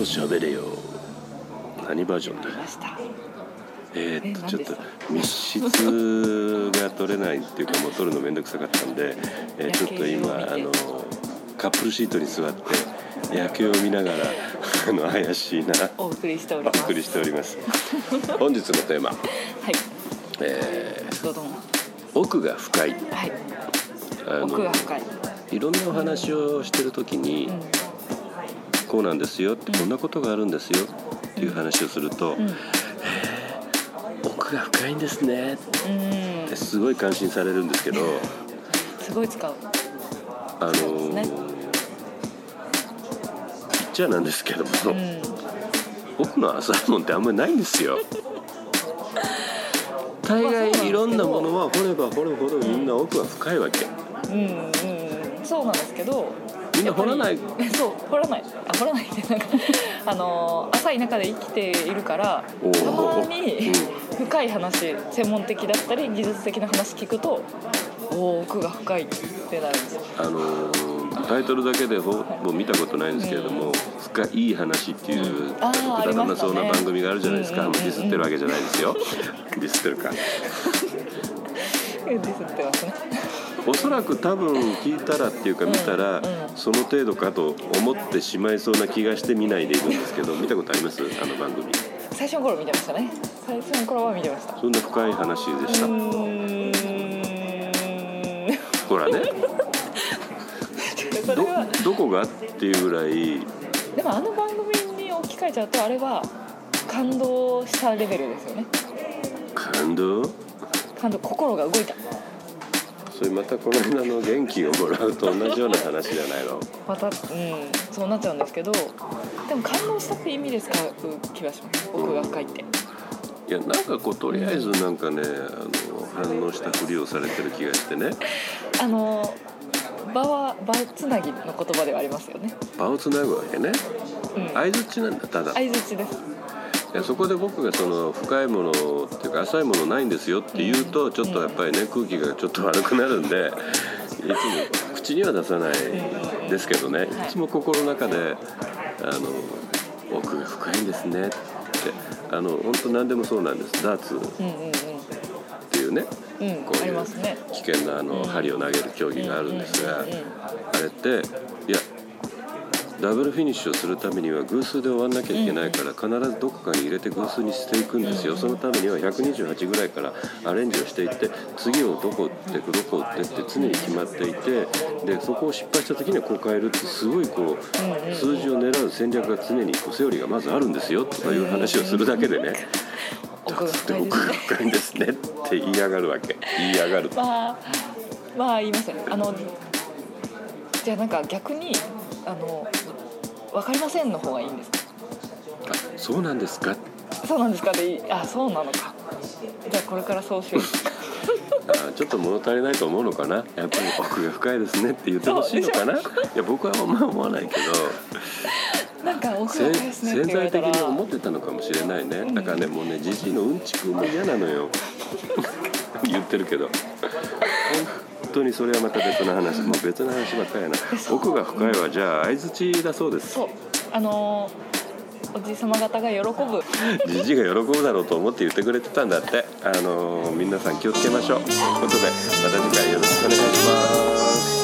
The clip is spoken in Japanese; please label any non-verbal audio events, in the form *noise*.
喋れよ。何バージョンだ？えーっとえちょっと何密室が取れないっていうかもう取るの面倒くさかったんで、えーちょっと今あのカップルシートに座って夜景を見ながら *laughs* あの怪しいなお送りしておりおます。送りしております。本日のテーマ、はい。えー奥が深い。はい。奥が深い。いろんなお話をしてる時に、うんこうなんですよってこんなことがあるんですよっていう話をすると、うん。奥が深いんですね。うん。ってすごい感心されるんですけどすごい使う。あのピッチャーなんですけども、うん。奥の浅いもんってあんまりないんですよ。*laughs* 大概いろんなものは掘れば掘るほどみんな奥は深いわけ。うんうん。そうなんですけどみんな掘らない *laughs* そう掘らない。あ掘らないってなんかあの浅い中で生きているからたまにう深い話専門的だったり技術的な話聞くとおお奥が深いってなるんですよ。あのータイトルだけでほぼ見たことないんですけれども「深いい話」っていうくだらなそうな番組があるじゃないですか、うんもうディスってるわけじゃないですよ。ディスってるか。*laughs* ディスってますねおそらく多分聞いたらっていうか見たら、その程度かと思ってしまいそうな気がして見ないでいるんですけど見たことあります？あの番組。最初の頃見てましたね。最初の頃は見てました。そんな深い話でした、ほらね。*laughs* どどこが？っていうぐらい。でもあの番組に置き換えちゃうとあれは感動したレベルですよね。感動？感動。心が動いたそれまたこの間の元気をもらうと同じような話じゃないの？またうんそうなっちゃうんですけどでも感動したって意味で使う気がします。奥が深いって。いやなんかこうとりあえずなんかねあの反応したふりをされてる気がしてね。あの場は場つなぎの言葉ではありますよね。場をつなぐわけね。うん。相づちなんだただ。相づちです。いやそこで僕がその深いものっていうか浅いものないんですよって言うとちょっとやっぱりね空気がちょっと悪くなるんでいつも口には出さないですけどね。い。つも心の中であの奥が深いんですねって。あの本当何でもそうなんです。ダーツっていうね。こういう危険なあの針を投げる競技があるんですがあれっていやダブルフィニッシュをするためには偶数で終わんなきゃいけないから必ずどこかに入れて偶数にしていくんですよ。そのためには128ぐらいからアレンジをしていって次をどこ打ってどこ打ってって常に決まっていてでそこを失敗した時にはこう変えるってすごいこう数字を狙う戦略が常にこうセオリーがまずあるんですよとかいう話をするだけでね。奥がで深いんですねって言いやがるわけ。言いやがる。まあまあ言いますよね。あのじゃあなんか逆にあの分かりませんの方がいいんですか？あそうなんですか？そうなんですか？でいいあそうなのか。じゃあこれからそうしよう。*laughs* あちょっと物足りないと思うのかな？やっぱり奥が深いですねって言ってほしいのかな？いや僕はあんま思わないけど。なんか奥せが深いですねって潜言われたら。在的に思ってたのかもしれないね。だからねもうねじじいのうんちくも嫌なのよ言ってるけど。本当にそれはまた別の話。もう別の話ばっかりやな。奥が深いはじゃあ相づちだそうです。そう。あのおじさま方が喜ぶ。じじいが喜ぶだろうと思って言ってくれてたんだって。あの皆さん気をつけましょう。ということでまた次回よろしくお願いします